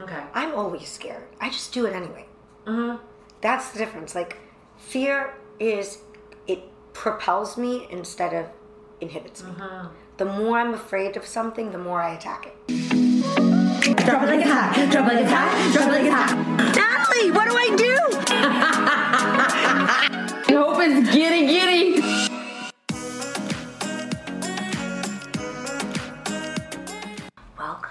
Okay. I'm always scared. I just do it anyway. Mm-hmm. That's the difference. Like, fear is, it propels me instead of inhibits me. The more I'm afraid of something, the more I attack it. Drop it like it's hot. Drop it like it's hot. Drop it like it's hot. Natalie, what do I do? I hope it's giddy giddy.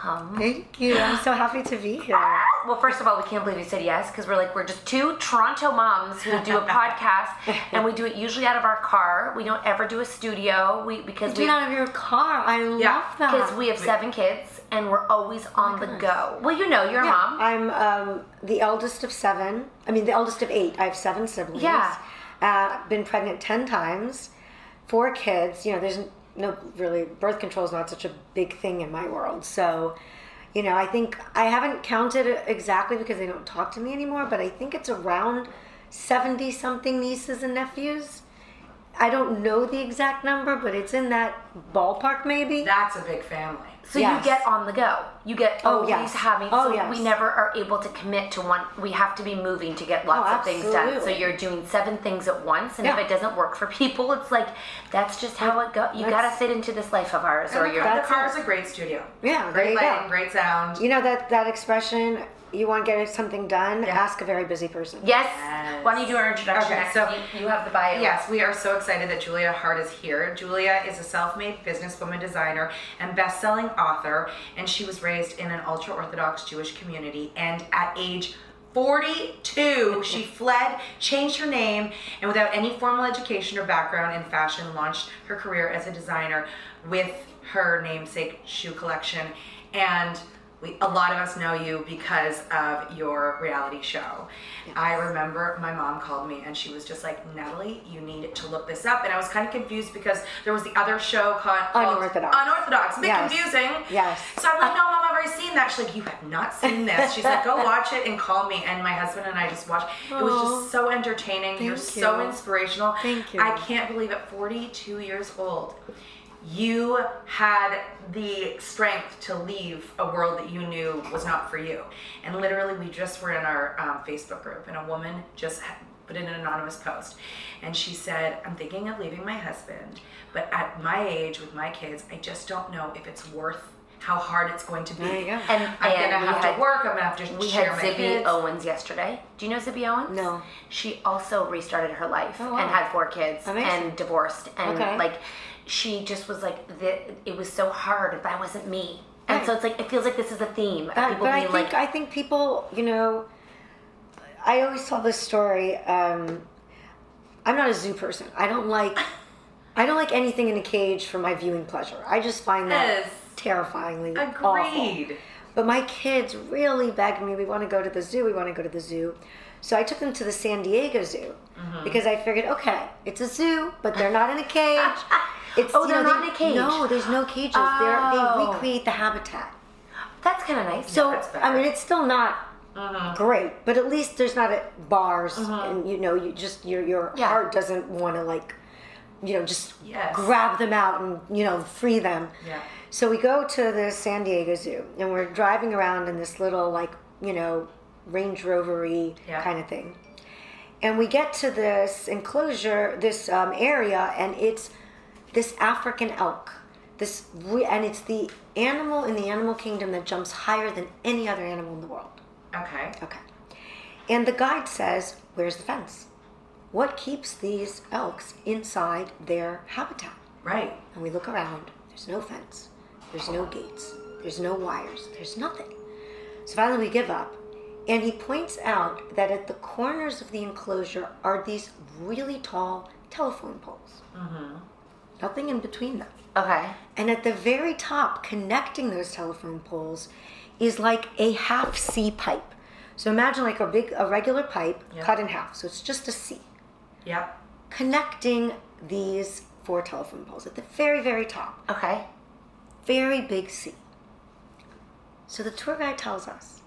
Welcome. Thank you. I'm so happy to be here. Well, first of all, we can't believe you said yes because we're like we're just two Toronto moms who do a podcast, and we do it usually out of our car. We don't ever do a studio. We because Do we it out of your car. I love that. because we have seven kids and we're always on the go. Well, you know, you're a mom. I'm um, the eldest of seven. I mean, the eldest of eight. I have seven siblings. Yeah. Uh, been pregnant ten times, four kids. You know, there's no really birth control is not such a big thing in my world. So, you know, I think I haven't counted exactly because they don't talk to me anymore. But I think it's around seventy something nieces and nephews. I don't know the exact number, but it's in that ballpark, maybe. That's a big family. So Yes. you get on the go. You get Oh, always yes. having. Oh, so yes. we never are able to commit to one. We have to be moving to get lots Oh, of things done. So you're doing seven things at once, and Yeah. if it doesn't work for people, it's like that's just how it goes. You That's- gotta fit into this life of ours, or And the, you're. the car is a great studio. Yeah, Great lighting, great sound. You know that that expression. You want to get something done? Ask a very busy person. Yes. Yes. Why don't you do our introduction Okay, next? so- you, you have the bio. Yes, we are so excited that Julia Haart is here. Julia is a self-made businesswoman, designer, and best-selling author, and she was raised in an ultra-orthodox Jewish community. And at age 42, she fled, changed her name, and without any formal education or background in fashion, launched her career as a designer with her namesake shoe collection, and we, a lot of us know you because of your reality show. I remember my mom called me and she was just like, Natalie, you need to look this up. And I was kind of confused because there was the other show called Unorthodox. Unorthodox. A bit Yes. confusing. Yes. So I'm like, no, mom, I've already seen that. She's like, you have not seen this. She's like, go watch it and call me. And my husband and I just watched. It was just so entertaining. You're Thank so inspirational. Thank you. I can't believe at 42 years old, you had the strength to leave a world that you knew was not for you. And literally, we just were in our um, Facebook group, and a woman just put in an anonymous post. And she said, I'm thinking of leaving my husband, but at my age with my kids, I just don't know if it's worth how hard it's going to be. There you go. And, I'm and gonna have had- to work. I'm gonna have to We had Zibby kids. Owens yesterday. Do you know Zibby Owens? No. She also restarted her life Oh, wow. and had four kids Amazing. and divorced and Okay. like she just was like the, it was so hard if that wasn't me. And so it's like it feels like this is a theme. of But, I being think like I think people, you know, I always tell this story. Um, I'm not a zoo person. I don't like, I don't like anything in a cage for my viewing pleasure. I just find that Yes. terrifyingly awful. But my kids really begged me, we want to go to the zoo, we want to go to the zoo. So I took them to the San Diego Zoo Mm-hmm. because I figured, okay, it's a zoo, but they're not in a cage. It's, Oh, they're know, not they- in a cage. No, there's no cages. They're, they Oh. recreate the habitat. that's kind of nice. So. I mean, it's still not Mm-hmm. great, but at least there's not a bars, and you know, you just your your Yeah. heart doesn't want to like, you know, just Yes. grab them out and you know free them. Yeah. So we go to the San Diego Zoo, and we're driving around in this little like you know Range Rovery Yeah. kind of thing, and we get to this enclosure, this um, area, and it's this African elk. This and it's the animal in the animal kingdom that jumps higher than any other animal in the world. Okay. Okay. And the guide says, Where's the fence? What keeps these elks inside their habitat? Right. And we look around, there's no fence, there's no gates, there's no wires, there's nothing. So finally we give up. And he points out that at the corners of the enclosure are these really tall telephone poles. Mm-hmm. Nothing in between them. okay. And at the very top, connecting those telephone poles, is like a half C pipe. So imagine like a big, a regular pipe Yeah. cut in half. So it's just a C Yep. connecting these four telephone poles at the very, very top. Okay. Very big C. So the tour guide tells us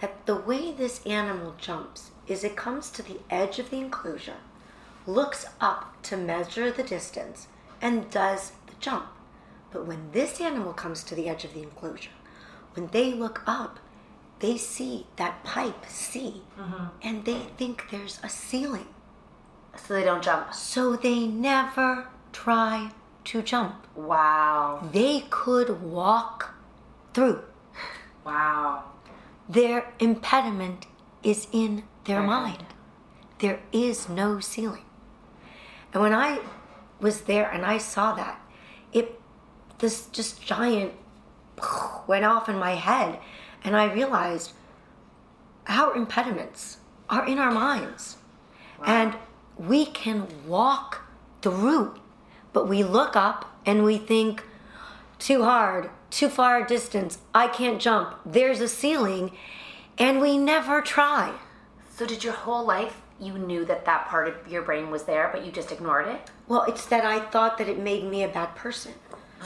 that the way this animal jumps is it comes to the edge of the enclosure, looks up to measure the distance, and does the jump. But when this animal comes to the edge of the enclosure, when they look up, they see that pipe C, mm-hmm. and they think there's a ceiling. So they don't jump. So they never try to jump. Wow. They could walk through. Wow. Their impediment is in their mm-hmm. mind. There is no ceiling. And when I was there and I saw that, it this just giant went off in my head and I realized our impediments are in our minds. And we can walk through, but we look up and we think, too hard, too far a distance, I can't jump, there's a ceiling, and we never try. So did your whole life you knew that that part of your brain was there, but you just ignored it? Well, it's that I thought that it made me a bad person.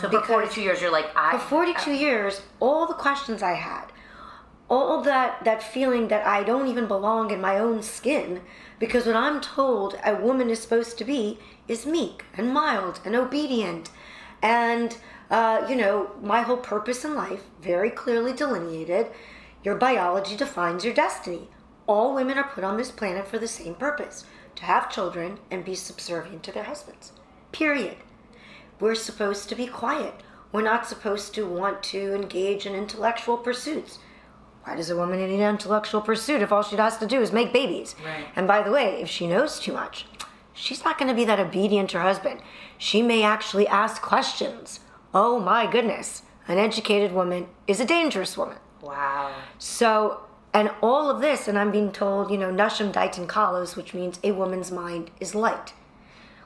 So for 42 years, you're like, I. For 42 years, all the questions I had, all that that feeling that I don't even belong in my own skin, because what I'm told a woman is supposed to be is meek and mild and obedient, and uh, you know my whole purpose in life very clearly delineated. Your biology defines your destiny. All women are put on this planet for the same purpose: to have children and be subservient to their husbands. Period. We're supposed to be quiet. We're not supposed to want to engage in intellectual pursuits. Why does a woman need an intellectual pursuit if all she has to do is make babies? Right. And by the way, if she knows too much, she's not going to be that obedient to her husband. She may actually ask questions. Oh my goodness. An educated woman is a dangerous woman. Wow. So, and all of this, and I'm being told, you know, Nasham Daitan Kalos, which means a woman's mind is light,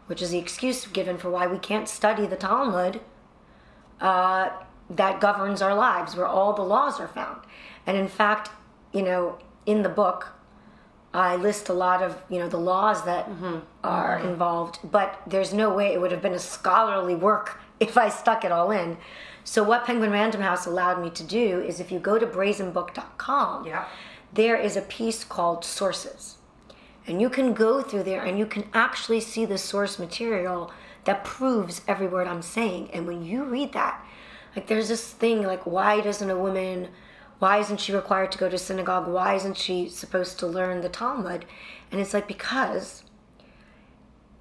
which is the excuse given for why we can't study the Talmud uh, that governs our lives, where all the laws are found. And in fact, you know, in the book, I list a lot of you know the laws that are involved, but there's no way it would have been a scholarly work if I stuck it all in. So what Penguin Random House allowed me to do is if you go to brazenbook.com, Yeah. there is a piece called sources. And you can go through there and you can actually see the source material that proves every word I'm saying. And when you read that, like there's this thing like why doesn't a woman why isn't she required to go to synagogue? Why isn't she supposed to learn the Talmud? And it's like because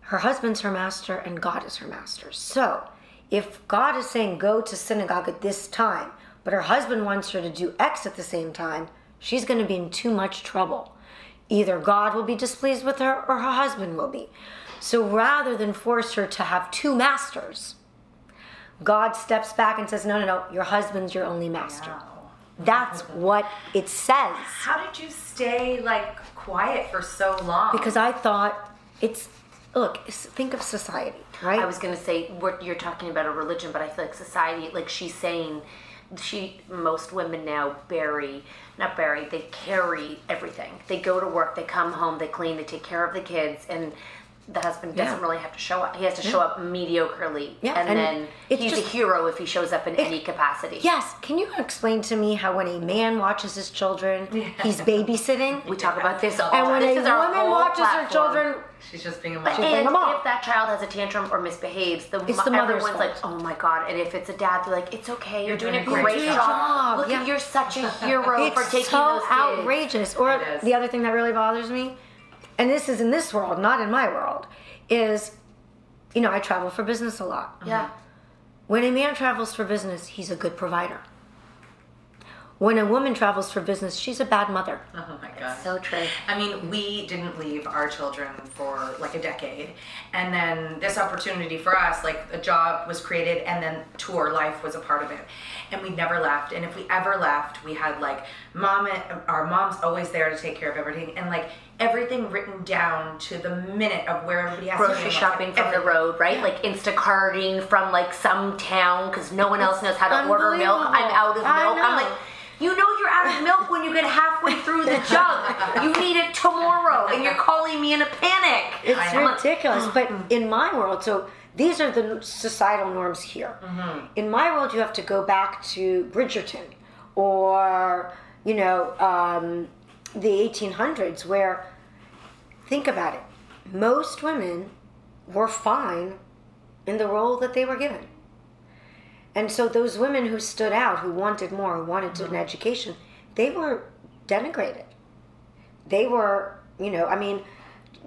her husband's her master and God is her master. So, if God is saying go to synagogue at this time, but her husband wants her to do X at the same time, she's going to be in too much trouble. Either God will be displeased with her or her husband will be. So, rather than force her to have two masters, God steps back and says, No, no, no, your husband's your only master. That's what it says. How did you stay like quiet for so long? Because I thought it's, look, think of society, right? I was gonna say we're, you're talking about a religion, but I feel like society, like she's saying, she most women now bury, not bury, they carry everything. They go to work, they come home, they clean, they take care of the kids, and the husband doesn't Yeah. really have to show up. He has to show up mediocrely, Yeah, and, and then it's he's just- a hero if he shows up in any capacity. Yes. Can you explain to me how when a man watches his children, he's babysitting? We talk about this all. and when this a woman whole watches her children, She's just being a But mom. being and a mom. if that child has a tantrum or misbehaves, the It's mo- the mother's everyone's like, "Oh my god!" And if it's a dad, they're like, "It's okay. You're, doing, a doing a great, great job. job." Look, Yeah. at you're such a hero it's for taking so those kids." outrageous. Or the other thing that really bothers me, and this is in this world, not in my world, is, you know, I travel for business a lot. Yeah. When a man travels for business, he's a good provider. When a woman travels for business, she's a bad mother. Oh my god. So true. I mean, we didn't leave our children for like a decade. And then this opportunity for us, like a job was created and then tour life was a part of it. And we never left. And if we ever left, we had like mom and our mom's always there to take care of everything and like everything written down to the minute of where everybody has to Grocery be. shopping from the road, right? Like Instacarting from like some town because no one else knows how to order milk. I'm out of milk. I I'm like, you know you're out of milk when you get halfway through the jug. You need it tomorrow, and you're calling me in a panic. It's ridiculous. But in my world, so these are the societal norms here. In my world, you have to go back to Bridgerton or, you know, um, the 1800s, where, think about it, most women were fine in the role that they were given. And so those women who stood out, who wanted more, who wanted an mm-hmm. education, they were denigrated they were, you know, I mean,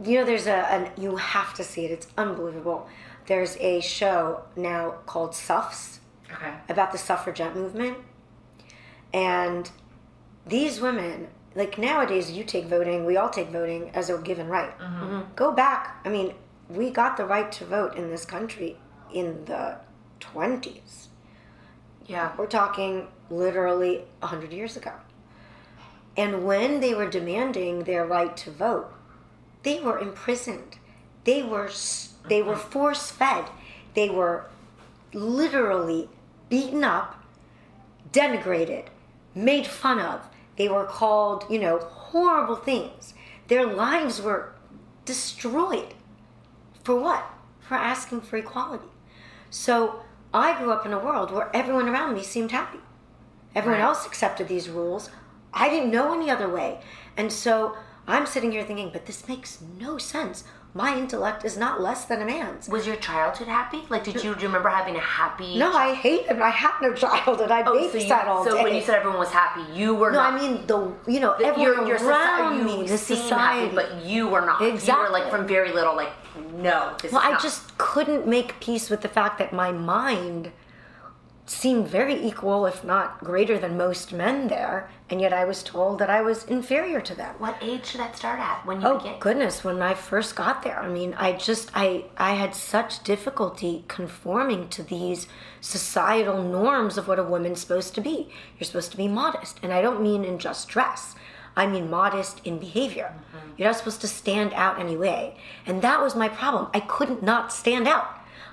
you know, there's a, an, you have to see it. It's unbelievable. There's a show now called Suffs Okay. about the suffragette movement. And these women, like nowadays, you take voting, we all take voting as a given right. Mm-hmm. Mm-hmm. Go back, I mean, we got the right to vote in this country in the 20s. Yeah. We're talking literally 100 years ago. And when they were demanding their right to vote, they were imprisoned. They were they were mm-hmm. force fed. They were literally beaten up, denigrated, made fun of. They were called, you know, horrible things. Their lives were destroyed. For what? For asking for equality. So I grew up in a world where everyone around me seemed happy. Everyone Right. else accepted these rules. I didn't know any other way. And so I'm sitting here thinking, but this makes no sense. My intellect is not less than a man's. Was your childhood happy? Like, did you, do you remember having a happy? No, I hate it. I had no childhood. I Oh, so, babysat you, all so day. when you said everyone was happy, you were no, not. I mean the you know the- everyone your, your around society, me, you the society. happy, but you were not. Exactly. You were like from very little, like no. This Well, I not. just couldn't make peace with the fact that my mind seemed very equal, if not greater than most men there, and yet I was told that I was inferior to them. What age did that start at? When you Oh began? goodness, when I first got there, I mean, I just I I had such difficulty conforming to these societal norms of what a woman's supposed to be. You're supposed to be modest, and I don't mean in just dress. I mean modest in behavior. Mm-hmm. You're not supposed to stand out anyway. And that was my problem. I couldn't not stand out.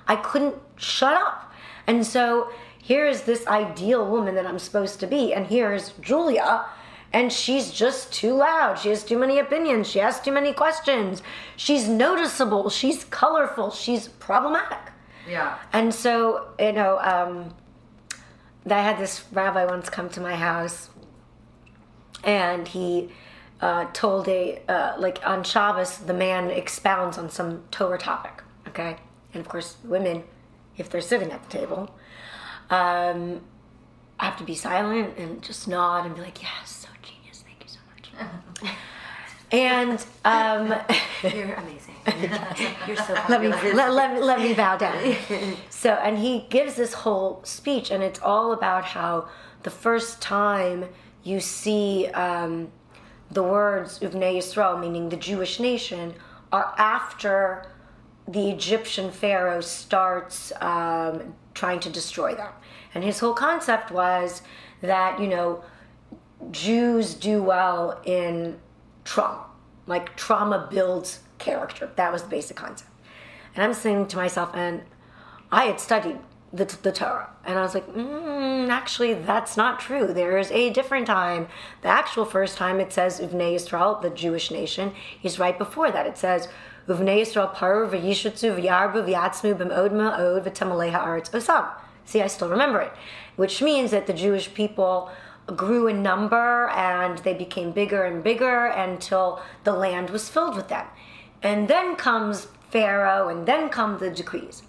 I couldn't shut up. And so, here is this ideal woman that I'm supposed to be, and here's Julia, and she's just too loud. She has too many opinions. She asks too many questions. She's noticeable. She's colorful. She's problematic. Yeah. And so, you know, um, I had this rabbi once come to my house, and he uh, told a uh, like on Shabbos, the man expounds on some Torah topic. Okay, and of course, women, if they're sitting at the table, um, I have to be silent and just nod and be like, "Yes, so genius, thank you so much." and um, You're amazing. You're so let me let, let, me- let me bow down. so, and he gives this whole speech, and it's all about how the first time you see um, the words Uvnei Yisrael, meaning the Jewish nation, are after the Egyptian pharaoh starts um, trying to destroy them. And his whole concept was that, you know, Jews do well in trauma. Like trauma builds character. That was the basic concept. And I'm saying to myself, and I had studied the, the Torah, and I was like, mm, actually, that's not true. There is a different time. The actual first time it says Uvnei Yisrael, the Jewish nation, is right before that. It says Uvnei Yisrael paru v'yishutzu v'yarbu v'yatzmu b'mod ma'od v'tamalei ha'aretz osam. See, I still remember it, which means that the Jewish people grew in number and they became bigger and bigger until the land was filled with them. And then comes Pharaoh, and then come the decrees.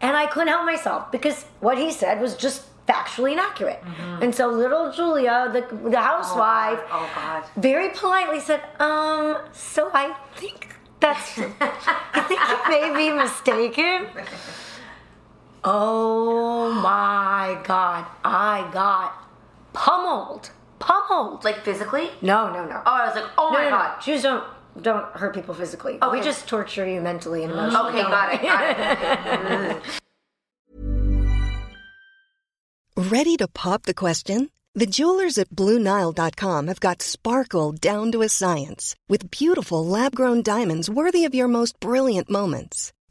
And I couldn't help myself because what he said was just factually inaccurate. And so little Julia, the, the housewife, Oh God. very politely said, um, so I think that's, I think you may be mistaken. Oh my God, I got pummeled, pummeled. Like physically? No, no, no. Oh, I was like, oh no, my no, God. no. Jews don't don't hurt people physically. Oh, we just torture you mentally and emotionally. Okay, got it. Got it. Ready to pop the question? The jewelers at BlueNile.com have got sparkle down to a science with beautiful lab grown diamonds worthy of your most brilliant moments.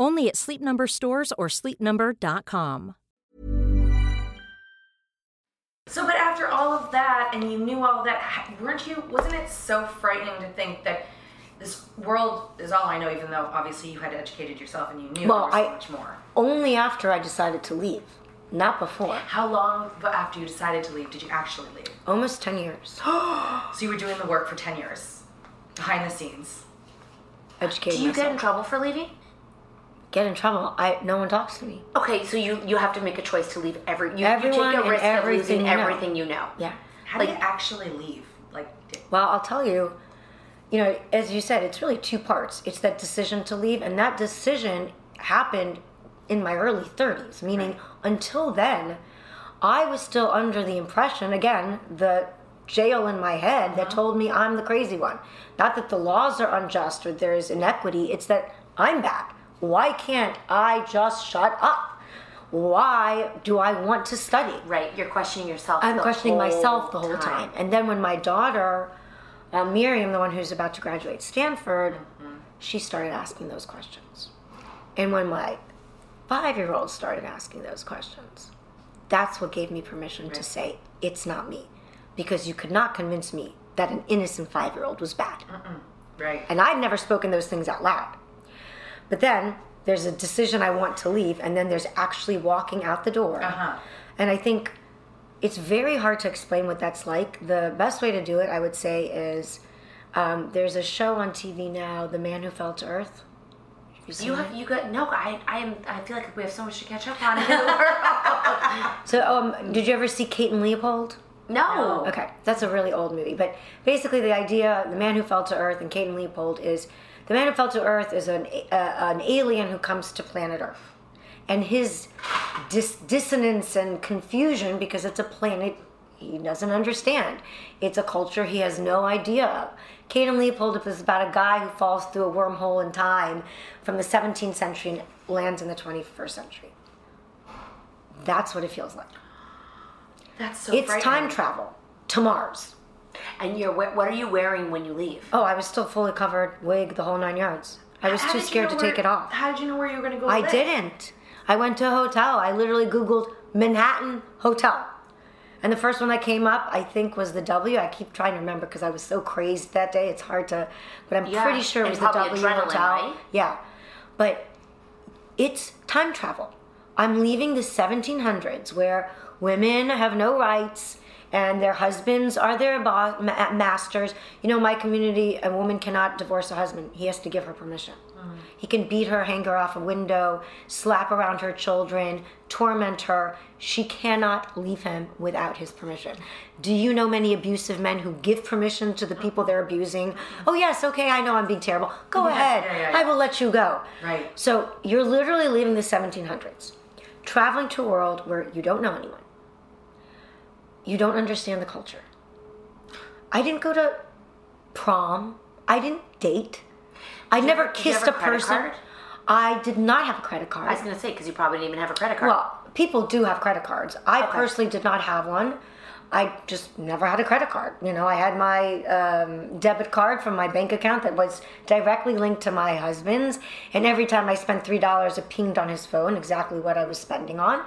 Only at Sleep Number stores or sleepnumber.com. So, but after all of that, and you knew all that, weren't you? Wasn't it so frightening to think that this world is all I know? Even though obviously you had educated yourself and you knew Well, there was so much more. Only after I decided to leave, not before. How long after you decided to leave did you actually leave? Almost 10 years. So you were doing the work for ten years, behind the scenes. Educating Do you get in trouble for leaving? Get in trouble. I no one talks to me. Okay, so you you have to make a choice to leave every. You, you Everyone take a and risk of everything losing you know. everything you know. Yeah. How do you actually leave? Like, Well, I'll tell you, you know, as you said, it's really two parts. It's that decision to leave, and that decision happened in my early 30s, meaning until then, I was still under the impression, again, the jail in my head that uh-huh. told me I'm the crazy one. Not that the laws are unjust or there's inequity, it's that I'm bad. Why can't I just shut up? Why do I want to study? Right, you're questioning yourself. I'm questioning myself the whole time. And then when my daughter Uh, Miriam, the one who's about to graduate Stanford, Mm-hmm. she started asking those questions. And when my five year old started asking those questions, that's what gave me permission to say, it's not me. Because you could not convince me that an innocent five year old was bad. Right. And I'd never spoken those things out loud. But then there's a decision I want to leave, and then there's actually walking out the door. Uh-huh. And I think it's very hard to explain what that's like. The best way to do it, I would say, is um, there's a show on TV now, The Man Who Fell to Earth. Have you You have you got no. I I am. I feel like we have so much to catch up on in the world. So, um, did you ever see Kate and Leopold? No. Okay, that's a really old movie. But basically, the idea, the man who fell to Earth, and Kate and Leopold is the man who fell to Earth is an uh, an alien who comes to planet Earth, and his dis- dissonance and confusion because it's a planet he doesn't understand. It's a culture he has no idea of. Kate and Leopold is about a guy who falls through a wormhole in time from the 17th century and lands in the 21st century. That's what it feels like. That's so. it's time travel to Mars. And you're. What are you wearing when you leave? Oh, I was still fully covered, wig, the whole nine yards. I was How too did you scared to know take it off. How did you know where you were going to go? I live? didn't. I went to a hotel. I literally Googled Manhattan Hotel. And the first one that came up, I think, was the W. I keep trying to remember because I was so crazed that day. It's hard to, but I'm Yeah, pretty sure it was the W Hotel. right? Yeah. But it's time travel. I'm leaving the 1700s where women have no rights and their husbands are their boss, ma- masters. You know, my community, a woman cannot divorce a husband. He has to give her permission. Mm. He can beat her, hang her off a window, slap around her children, torment her. She cannot leave him without his permission. Do you know many abusive men who give permission to the people they're abusing? Oh, yes, okay, I know I'm being terrible. Go Yeah, ahead. yeah, yeah, I will let you go. Right. So you're literally leaving the 1700s, traveling to a world where you don't know anyone. You don't understand the culture. I didn't go to prom. I didn't date. I you never you kissed a a person. card? I did not have a credit card. I was gonna say because you probably didn't even have a credit card. Well, people do have credit cards. I Okay. personally did not have one. I just never had a credit card. You know, I had my um, debit card from my bank account that was directly linked to my husband's, and every time I spent three dollars, it pinged on his phone exactly what I was spending on.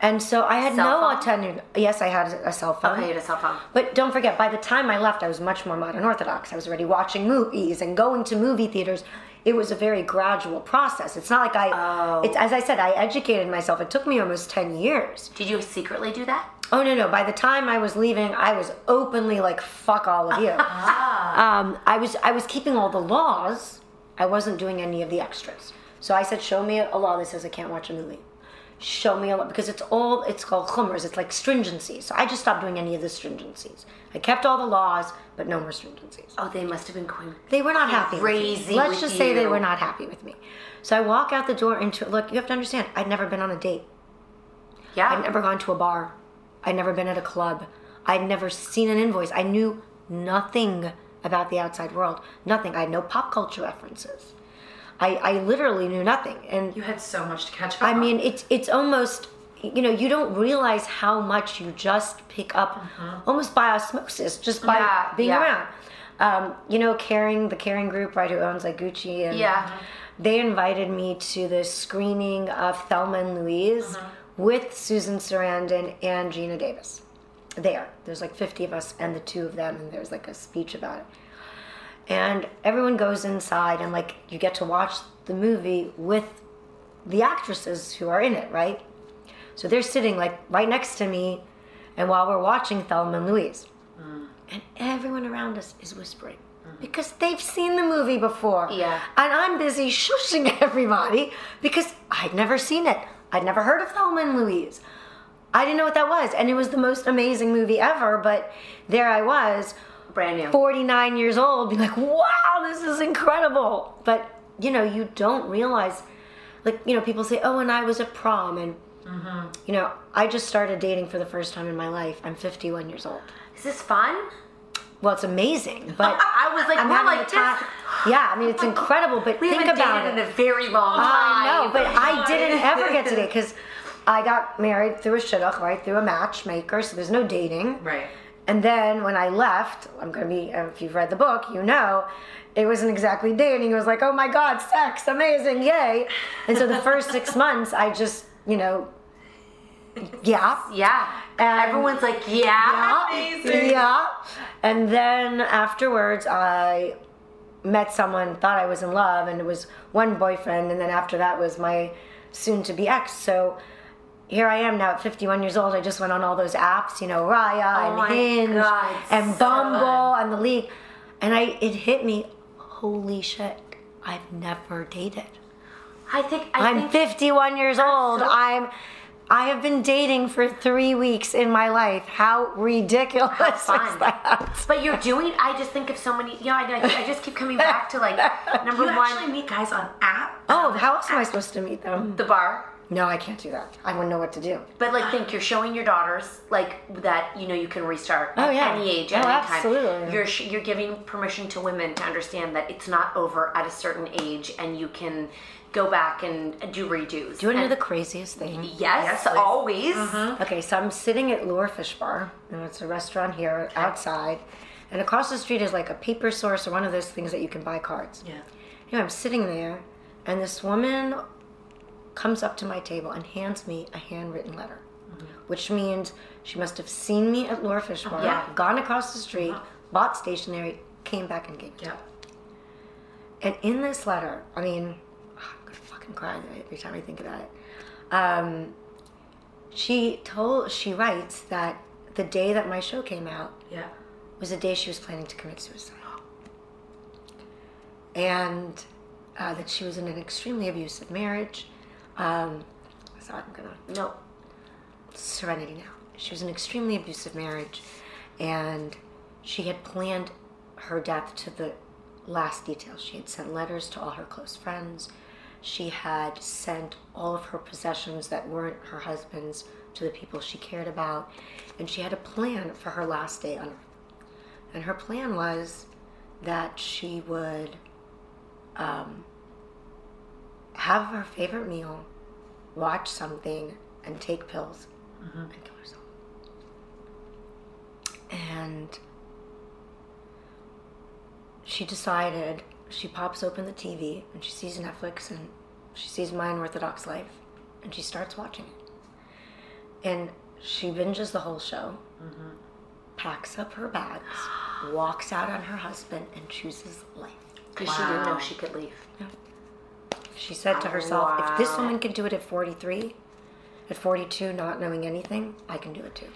And so I had Cell no attendant. Yes, I had a cell phone. Okay, you had a cell phone. But don't forget, by the time I left, I was much more modern orthodox. I was already watching movies and going to movie theaters. It was a very gradual process. It's not like I, Oh. it's, as I said, I educated myself. It took me almost 10 years. Did you secretly do that? Oh, no, no. By the time I was leaving, I was openly like, fuck all of you. um, I, was, I was keeping all the laws. I wasn't doing any of the extras. So I said, show me a law that says I can't watch a movie. Show me a lot because it's all, it's called chumras. It's like stringencies. So I just stopped doing any of the stringencies. I kept all the laws, but no more stringencies. Oh, they must have been going. They were not happy. Crazy Let's just say they were not happy with me. So I walk out the door into look. You have to understand. I'd never been on a date. Yeah. I'd never gone to a bar. I'd never been at a club. I'd never seen an invoice. I knew nothing about the outside world. Nothing. I had no pop culture references. I, I literally knew nothing. And You had so much to catch up I mean, it's it's almost you know you don't realize how much you just pick up almost by osmosis just by Yeah, being yeah. around. Um, you know, Kering the caring group right who owns like Gucci and Yeah. they invited me to the screening of Thelma and Louise with Susan Sarandon and Geena Davis. There, there's like 50 of us and the two of them, and there's like a speech about it and everyone goes inside and like you get to watch the movie with the actresses who are in it right? So they're sitting like right next to me and while we're watching thelma and louise. Mm. And everyone around us is whispering mm-hmm. because they've seen the movie before. Yeah. and i'm busy shushing everybody because i'd never seen it. I'd never heard of thelma and louise. I didn't know what that was. And it was the most amazing movie ever but there i was Brand new. 49 years old be like wow this is incredible but you know you don't realize like you know people say oh and i was at prom and mm-hmm. you know i just started dating for the first time in my life i'm 51 years old Is this fun? well it's amazing but I was like, i'm having like the time this. yeah i mean it's incredible but We think haven't about dated it in a very long time. I know, but I didn't ever get to date because I got married through a shidduch, right? Through a matchmaker, so there's no dating. right. And then when I left, I'm gonna be. If you've read the book, you know, it wasn't exactly dating. It was like, oh my god, sex, amazing, yay! And so the first six months, I just, you know, yeah, Yeah. And- Everyone's like, yeah. yeah, yeah. And then afterwards, I met someone, thought I was in love, and it was one boyfriend, and then after that was my soon-to-be ex. So here I am now at 51 years old. I just went on all those apps, you know, Raya Oh and Hinge God, and so Bumble and the League, and I it hit me, holy shit, I've never dated. I think I I'm think 51 years old. I'm I have been dating for three weeks in my life. How ridiculous How is fun. that? But you're doing. I just think of so many. Yeah, I, know, I just keep coming back to like number You one, You actually meet guys on app. Oh, how else am I supposed to meet them? the bar. No, I can't do that. I wouldn't know what to do. But like, think you're showing your daughters like that. You know, you can restart Oh, at yeah. any age, Oh, at any absolutely. time. You're sh- you're giving permission to women to understand that it's not over at a certain age, and you can go back and do redos. Do you want to know the craziest thing? Yes, please. always. Mm-hmm. Okay, so I'm sitting at Lure Fish Bar. You know, it's a restaurant here outside. And across the street is like a paper source or one of those things that you can buy cards. Yeah. You know, I'm sitting there, and this woman comes up to my table and hands me a handwritten letter, which means she must have seen me at Lure Fish Bar, Yeah. gone across the street, bought stationery, came back and gave it to me. Yeah. And in this letter, I mean, I'm gonna fucking cry every time I think about it. Um, she told, she writes that the day that my show came out Yeah. was the day she was planning to commit suicide, and uh, that she was in an extremely abusive marriage. Um, so I'm gonna No. serenity now. She was in an extremely abusive marriage, and she had planned her death to the last detail. She had sent letters to all her close friends. She had sent all of her possessions that weren't her husband's to the people she cared about, and she had a plan for her last day on earth. And her plan was that she would um, have her favorite meal, watch something, and take pills mm-hmm. and kill herself. And she decided, she pops open the TV and she sees Netflix and she sees My Unorthodox Life and she starts watching it. And she binges the whole show, mm-hmm. packs up her bags, walks out on her husband, and chooses life. Because she didn't know she could leave. She said to herself, if this woman can do it at 43, at 42, not knowing anything, I can do it too.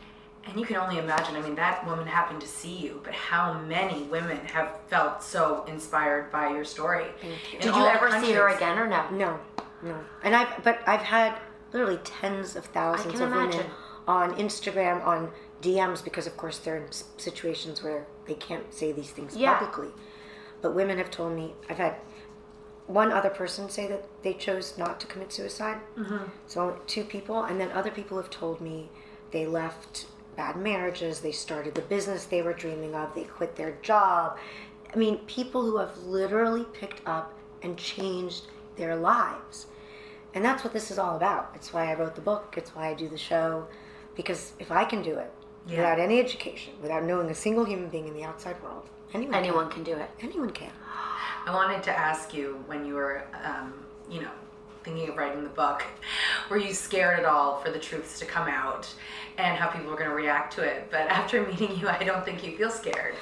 And you can only imagine, I mean, that woman happened to see you, but how many women have felt so inspired by your story? In Did you all ever see her again or no? No, no. And I've, but I've had literally tens of thousands can of women on Instagram, on DMs, because of course they're in situations where they can't say these things Yeah. publicly. But women have told me, I've had one other person say that they chose not to commit suicide. Mm-hmm. So two people, and then other people have told me they left bad marriages, they started the business they were dreaming of, they quit their job. I mean, people who have literally picked up and changed their lives. And that's what this is all about. It's why I wrote the book, it's why I do the show. Because if I can do it without any education, without knowing a single human being in the outside world, anyone, Anyone can do it. Anyone can. I wanted to ask you when you were, um, you know, thinking of writing the book, were you scared at all for the truths to come out and how people were going to react to it? But after meeting you, I don't think you feel scared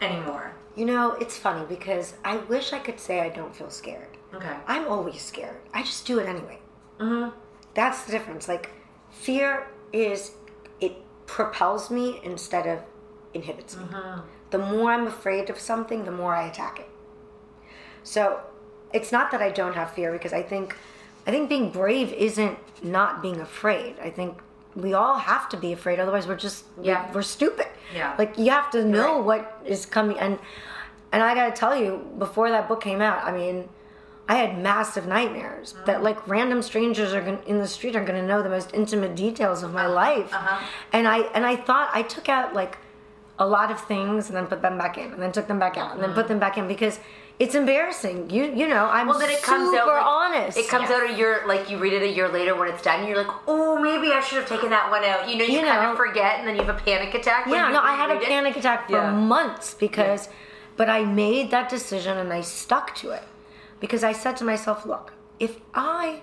anymore. You know, it's funny because I wish I could say I don't feel scared. Okay. I'm always scared. I just do it anyway. Mm-hmm. That's the difference. Like, fear is, it propels me instead of inhibits me. The more I'm afraid of something, the more I attack it. So, it's not that I don't have fear because I think, I think being brave isn't not being afraid. I think we all have to be afraid, otherwise we're just Yeah. we're, stupid. Yeah. Like you have to know what is coming, and and I gotta tell you, before that book came out, I mean, I had massive nightmares mm-hmm. that like random strangers are gonna, in the street are going to know the most intimate details of my uh-huh. life, uh-huh. and I and I thought I took out like a lot of things and then put them back in, and then took them back out, and then mm-hmm. put them back in because It's embarrassing. You you know I'm well, then it comes super out like, honest. It comes Yeah. out a year, like you read it a year later when it's done. And you're like, oh, maybe I should have taken that one out. You know, you, You kind know. of forget, and then you have a panic attack. Yeah, no, I had a it. panic attack for Yeah. months because, but I made that decision and I stuck to it because I said to myself, look, if I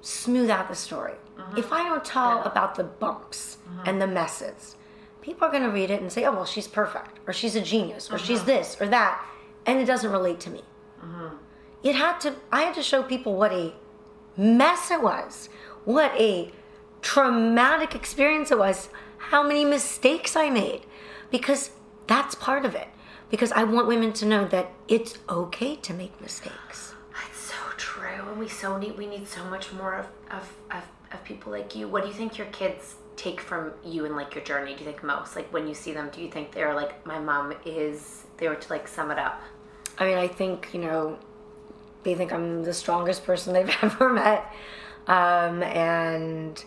smooth out the story, Mm-hmm. if I don't tell about the bumps and the messes, people are going to read it and say, oh, well, she's perfect, or she's a genius, or she's Mm-hmm. this or that, and it doesn't relate to me. Uh-huh. It had to, I had to show people what a mess it was, what a traumatic experience it was, how many mistakes I made, because that's part of it. Because I want women to know that it's okay to make mistakes. That's so true, and we so need we need so much more of of, of of people like you. What do you think your kids take from you and like your journey? Do you think most like when you see them? Do you think they're like my mom is? They were to like sum it up. I mean, I think, you know, they think I'm the strongest person they've ever met. Um, and,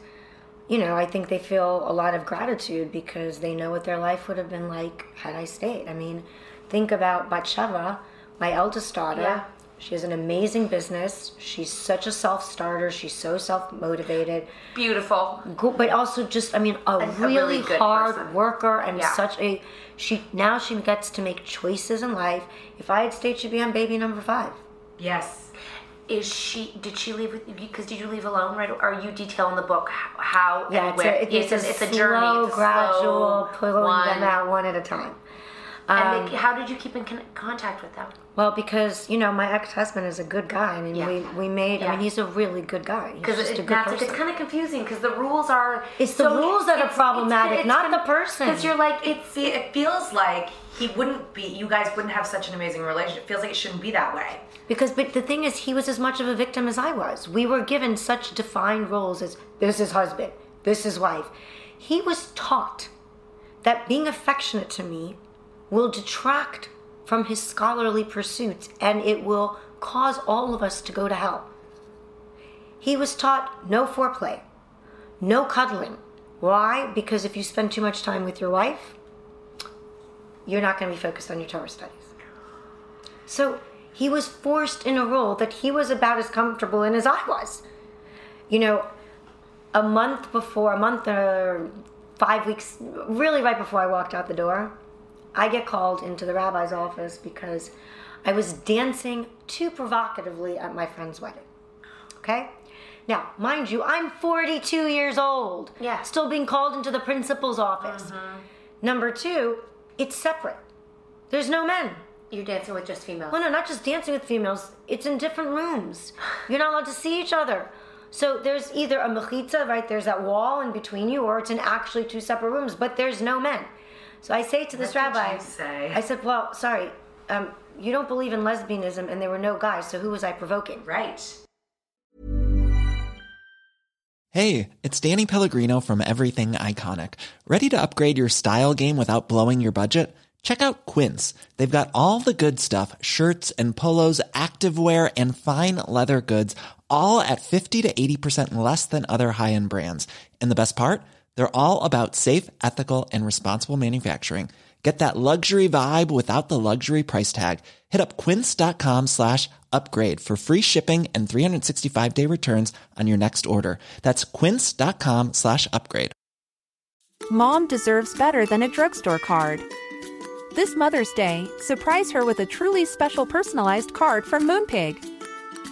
you know, I think they feel a lot of gratitude because they know what their life would have been like had I stayed. I mean, think about Batsheva, my eldest daughter. Yeah. She has an amazing business. She's such a self starter. She's so self motivated. Beautiful. Go- but also just I mean a, a really, really hard person. worker and Yeah. such a she now she gets to make choices in life. If I had stayed, she'd be on baby number five. Yes. Is she? Did she leave with? Because did you leave alone? Right? Or you detailing the book how, Yeah, it's where? a, it's, a, it's a slow, journey. It's a gradual slow pulling one. them out one at a time. And Um, they, how did you keep in con- contact with them? Well, because you know my ex-husband is a good guy. I mean, Yeah. we we made. I mean, he's a really good guy. Because it, a good that's- person. it's kind of confusing because the rules are. It's the rules that are it's- problematic, not the person. Because you're like It, it's. it feels like he wouldn't be, you guys wouldn't have such an amazing relationship. It feels like it shouldn't be that way. Because, but the thing is, he was as much of a victim as I was. We were given such defined roles as this is husband, this is wife. He was taught that being affectionate to me will detract from his scholarly pursuits and it will cause all of us to go to hell. He was taught no foreplay, no cuddling. Why? Because if you spend too much time with your wife, you're not going to be focused on your Torah studies. So he was forced in a role that he was about as comfortable in as I was. You know, a month before, a month or five weeks, really right before I walked out the door, I get called into the rabbi's office because I was dancing too provocatively at my friend's wedding. Okay? Now, mind you, I'm 42 years old. Yeah. Still being called into the principal's office. Mm-hmm. Number two, it's separate. There's no men. You're dancing with just females. Well, no, not just dancing with females. It's in different rooms. You're not allowed to see each other. So there's either a mechitza, right? There's that wall in between you, or it's in actually two separate rooms. But there's no men. So I say to this What rabbi, say? I said, "Well, sorry, um, you don't believe in lesbianism, and there were no guys. So who was I provoking?" Right. Hey, it's Danny Pellegrino from Everything Iconic. Ready to upgrade your style game without blowing your budget? Check out Quince. They've got all the good stuff shirts and polos, activewear, and fine leather goods, all at 50 to 80% less than other high end brands. And the best part? They're all about safe, ethical, and responsible manufacturing. Get that luxury vibe without the luxury price tag. Hit up quince.com slash upgrade for free shipping and 365 day returns on your next order. That's quince.com slash upgrade. Mom deserves better than a drugstore card. This Mother's Day, surprise her with a truly special personalized card from Moonpig.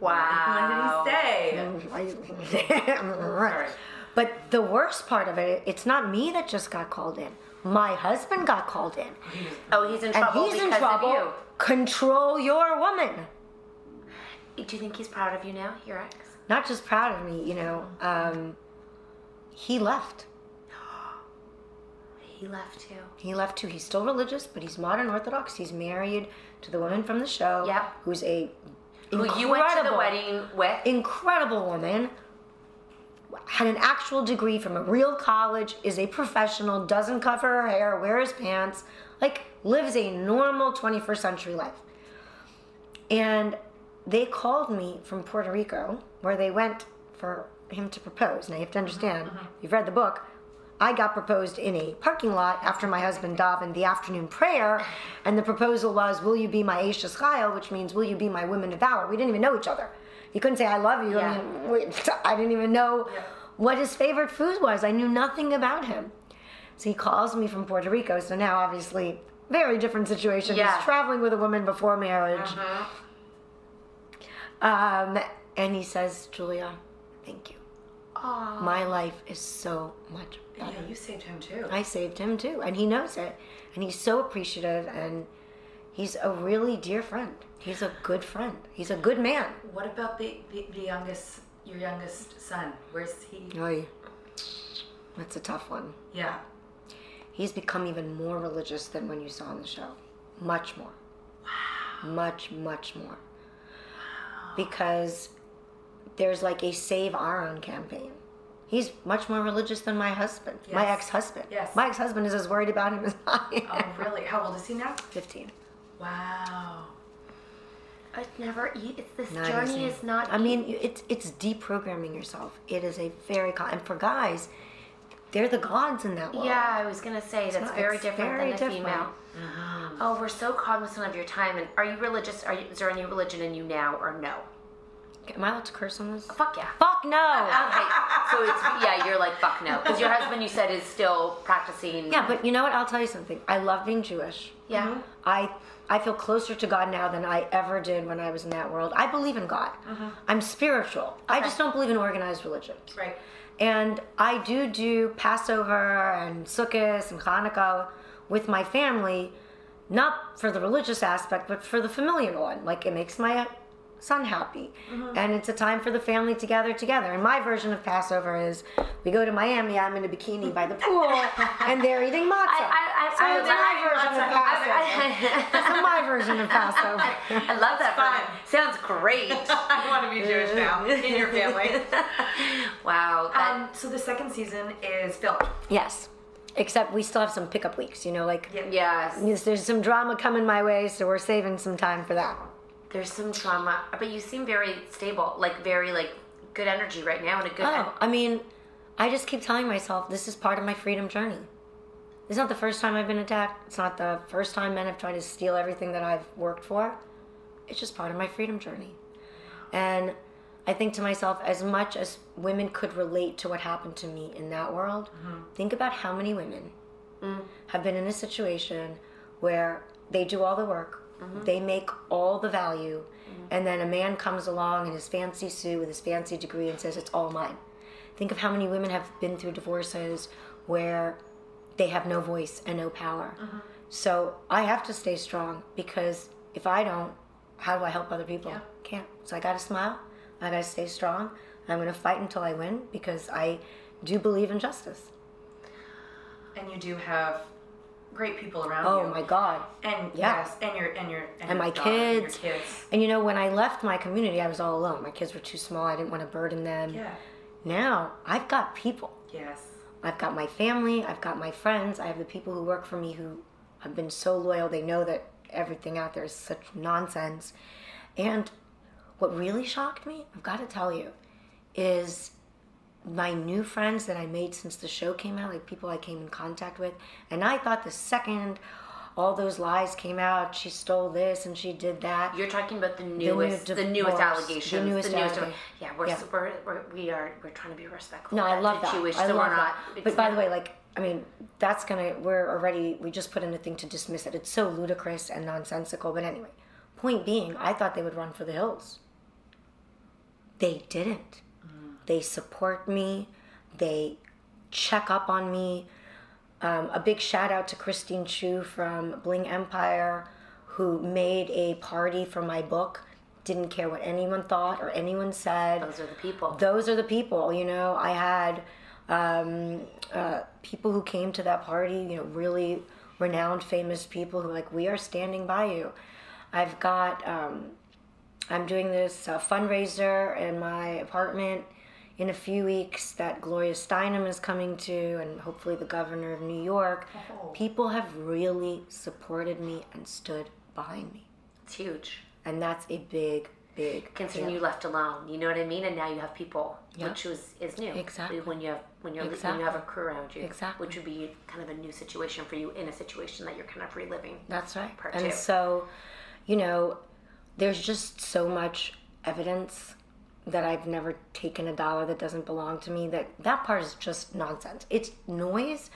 Wow. What did he say? right. But the worst part of it, it's not me that just got called in. My husband got called in. Oh, he's in and trouble he's in trouble. of Control your woman. Do you think he's proud of you now, your ex? Not just proud of me, you know. Um, he left. He left too. He left too. He's still religious, but he's modern Orthodox. He's married to the woman from the show. Yep. Who's a Who you went to the wedding with? Incredible woman. Had an actual degree from a real college, is a professional, doesn't cover her hair, wears pants, like lives a normal 21st century life. And they called me from Puerto Rico, where they went for him to propose. Now you have to understand, mm-hmm. you've read the book. I got proposed in a parking lot after my husband davened the afternoon prayer, and the proposal was, "Will you be my Eshes Chayil?" which means, "Will you be my women of valor?" We didn't even know each other. He couldn't say, "I love you." I mean, we, I didn't even know what his favorite food was. I knew nothing about him. So he calls me from Puerto Rico. So now, obviously, very different situation. Yeah. He's traveling with a woman before marriage. Um, and he says, Julia, thank you. My life is so much better. Yeah, you saved him too. I saved him too, and he knows it. And he's so appreciative, and he's a really dear friend. He's a good friend. He's a good man. What about the, the, the youngest, your youngest son? Where's he? Oy. That's a tough one. Yeah. He's become even more religious than when you saw on the show. Much more. Wow. Much, much more. Wow. Because there's like a Save Our Own campaign. He's much more religious than my husband, my ex husband. Yes. My ex husband is as worried about him as I oh, am. Oh, really? How old is he now? 15. Wow. It's never. e- It's this Not journey easy. is not. I mean, it's it's deprogramming yourself. It is a very con- and for guys, they're the gods in that world. Yeah, I was gonna say that's not- very different very than a different. female. Mm-hmm. Oh, we're so cognizant of your time. And are you religious? Are you, is there any religion in you now or no? Am I allowed to curse on this? Oh, fuck yeah. Fuck no. Okay, so it's yeah, you're like fuck no, because your husband you said is still practicing. Yeah, but you know what? I'll tell you something. I love being Jewish. Yeah. Mm-hmm. I I feel closer to God now than I ever did when I was in that world. I believe in God. Mm-hmm. I'm spiritual. I just don't believe in organized religion. Right. And I do do Passover and Sukkot and Hanukkah with my family, not for the religious aspect, but for the familial one. Like it makes my son happy, and it's a time for the family to gather together. And my version of Passover is we go to Miami. I'm in a bikini by the pool, and they're eating matzah. I, I, so I, it's I, my version of Passover. I, my version of Passover. I love that. fun. Sounds great. I want to be Jewish now in your family. wow. That, Um, so the second season is filmed. Yes, except we still have some pickup weeks. You know, like yes. yes, there's some drama coming my way, so we're saving some time for that. There's some trauma, but you seem very stable, like very like good energy right now and a good. Oh, I mean, I just keep telling myself this is part of my freedom journey. It's not the first time I've been attacked. It's not the first time men have tried to steal everything that I've worked for. It's just part of my freedom journey. And I think to myself, as much as women could relate to what happened to me in that world, mm-hmm. think about how many women mm. have been in a situation where they do all the work, Mm-hmm. they make all the value, mm-hmm. and then a man comes along in his fancy suit with his fancy degree and says, It's all mine. Think of how many women have been through divorces where they have no voice and no power. Mm-hmm. So I have to stay strong because if I don't, how do I help other people? Can't. So I got to smile. I got to stay strong. I'm going to fight until I win because I do believe in justice. And you do have great people around me Oh you. my God. And Yeah. yes, and your and your and, And your my daughter and kids. your kids. And you know, when I left my community, I was all alone. My kids were too small. I didn't want to burden them. Yeah. Now I've got people. Yes. I've got my family, I've got my friends, I have the people who work for me who have been so loyal. They know that everything out there is such nonsense. And what really shocked me, I've got to tell you, is my new friends that I made since the show came out, like people I came in contact with. And I thought the second all those lies came out, she stole this and she did that. You're talking about the new newest, the, newest divorce, allegations, the newest allegation- allega- Yeah, we're, Yeah. we're, we're we are we're trying to be respectful. No, I love that. Jewish, I so love not. that. it's But by the way, like, I mean, that's gonna. We're already. We just put in a thing to dismiss it. It's so ludicrous and nonsensical. But anyway, point being, I thought they would run for the hills. they didn't. They support me. They check up on me. Um, a big shout out to Christine Chiu from Bling Empire, who made a party for my book. Didn't care what anyone thought or anyone said. Those are the people. Those are the people. You know, I had um, uh, people who came to that party. You know, really renowned, famous people who were like, "We are standing by you." I've got. Um, I'm doing this uh, fundraiser in my apartment in a few weeks that Gloria Steinem is coming to, and hopefully the governor of New York. Oh. People have really supported me and stood behind me. It's huge. And that's a big, big Considering you left alone, you know what I mean, and now you have people, Yeah. which was is new. Exactly. When you have when you're when you have a crew around you. Exactly. Which would be kind of a new situation for you in a situation that you're kind of reliving. That's right. Part and two. so, you know, there's just so much evidence that I've never taken a dollar that doesn't belong to me that that part is just nonsense. It's noise.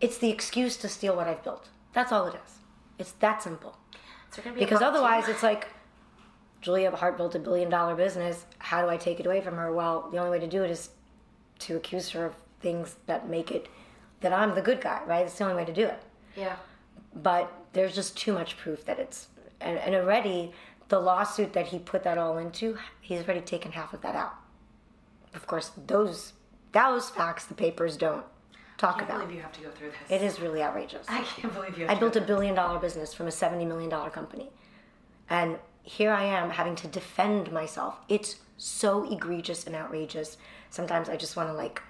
It's the excuse to steal what I've built. That's all it is. It's that simple. So be Because otherwise it's like Julia Haart built a billion dollar business. How do I take it away from her? Well, the only way to do it is to accuse her of things that make it that I'm the good guy, right? It's the only way to do it Yeah. but there's just too much proof that it's and, and already the lawsuit that he put that all into he's already taken half of that out of course those those facts the papers don't talk I can't about believe you have to go through this. it is really outrageous I can't believe you. i built a billion dollar business from a 70 million dollar company and here i am having to defend myself it's so egregious and outrageous sometimes i just want to like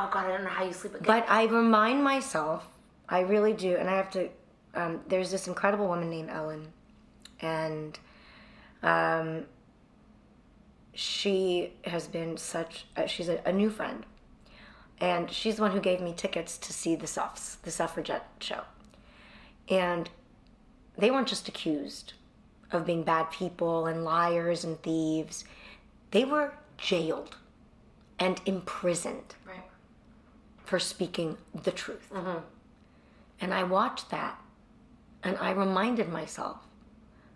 Oh God, I don't know how you sleep at but I remind myself, I really do, and I have to. Um, there's this incredible woman named Ellen, and um, she has been such. Uh, she's a, a new friend, and she's the one who gave me tickets to see the Suffs, the suffragette show, and they weren't just accused of being bad people and liars and thieves; they were jailed and imprisoned Right. for speaking the truth. And I watched that and I reminded myself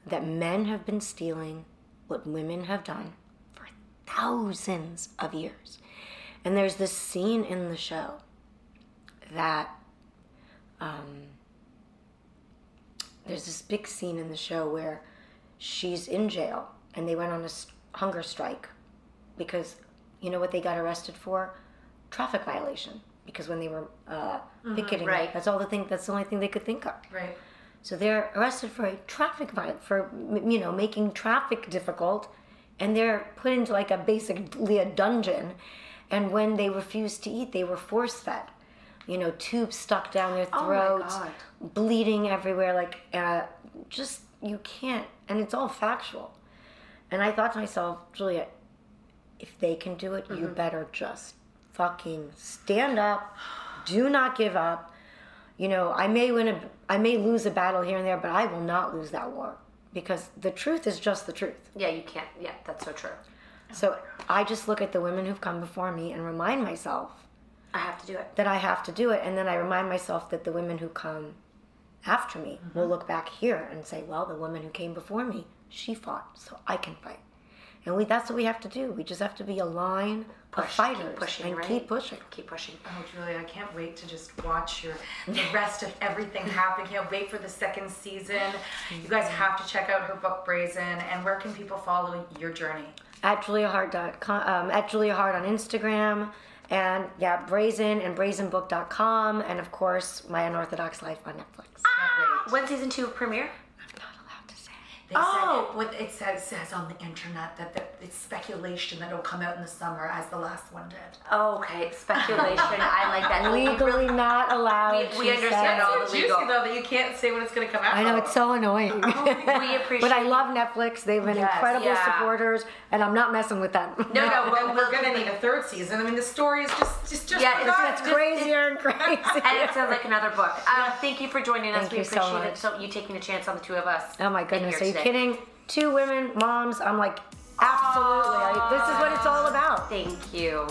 that men have been stealing what women have done for thousands of years. And there's this scene in the show that um, there's this big scene in the show where she's in jail and they went on a hunger strike because you know what they got arrested for traffic violation because when they were uh, Mhm, picketing right. that's all the thing that's the only thing they could think of Right. So they're arrested for a traffic violence for you know making traffic difficult and they're put into like a basically a dungeon. And when they refused to eat they were force fed you know tubes stuck down their Oh throats God. bleeding everywhere like uh, just you can't and it's all factual. And i thought to myself julia if they can do it you Mhm. better just fucking stand up. Do not give up. You know i may win a i may lose a battle here and there but i will not lose that war because the truth is just the truth Yeah, you can't. Yeah, that's so true. so i just look at the women who've come before me and remind myself I have to do it. that i have to do it and then i remind myself that the women who come after me will mm-hmm. look back here and say well the woman who came before me she fought so i can fight and we that's what we have to do we just have to be a line of Push, fighters keep pushing, and right? keep pushing Keep pushing. Oh, Julia, I can't wait to just watch your the rest of everything happen. Can't wait for the second season. You guys have to check out her book Brazen. And where can people follow your journey? at juliahaart.com um, at juliahaart on instagram and yeah brazen and brazenbook.com and of course my unorthodox life on netflix When season two premiere? They oh. said it, what it says, says on the internet that the, it's speculation that it'll come out in the summer as the last one did. Okay, speculation. I like that. legally not allowed We- we understand said. all the so juicy legal. though that you can't say when it's going to come out. I know it's so annoying. we appreciate. but I love Netflix. They've been Yes, incredible yeah. supporters, and I'm not messing with them. No, no, but we're gonna need a third season. I mean, the story is just, just, just. Yeah, it's- forgotten. It's crazier and crazier. and it sounds like another book. Um, thank you for joining us. Thank we you so much. it. So you taking a chance on the two of us. Oh my goodness, here are you today. Kidding? Two women, moms. I'm like, absolutely. I, this is what it's all about. Thank you.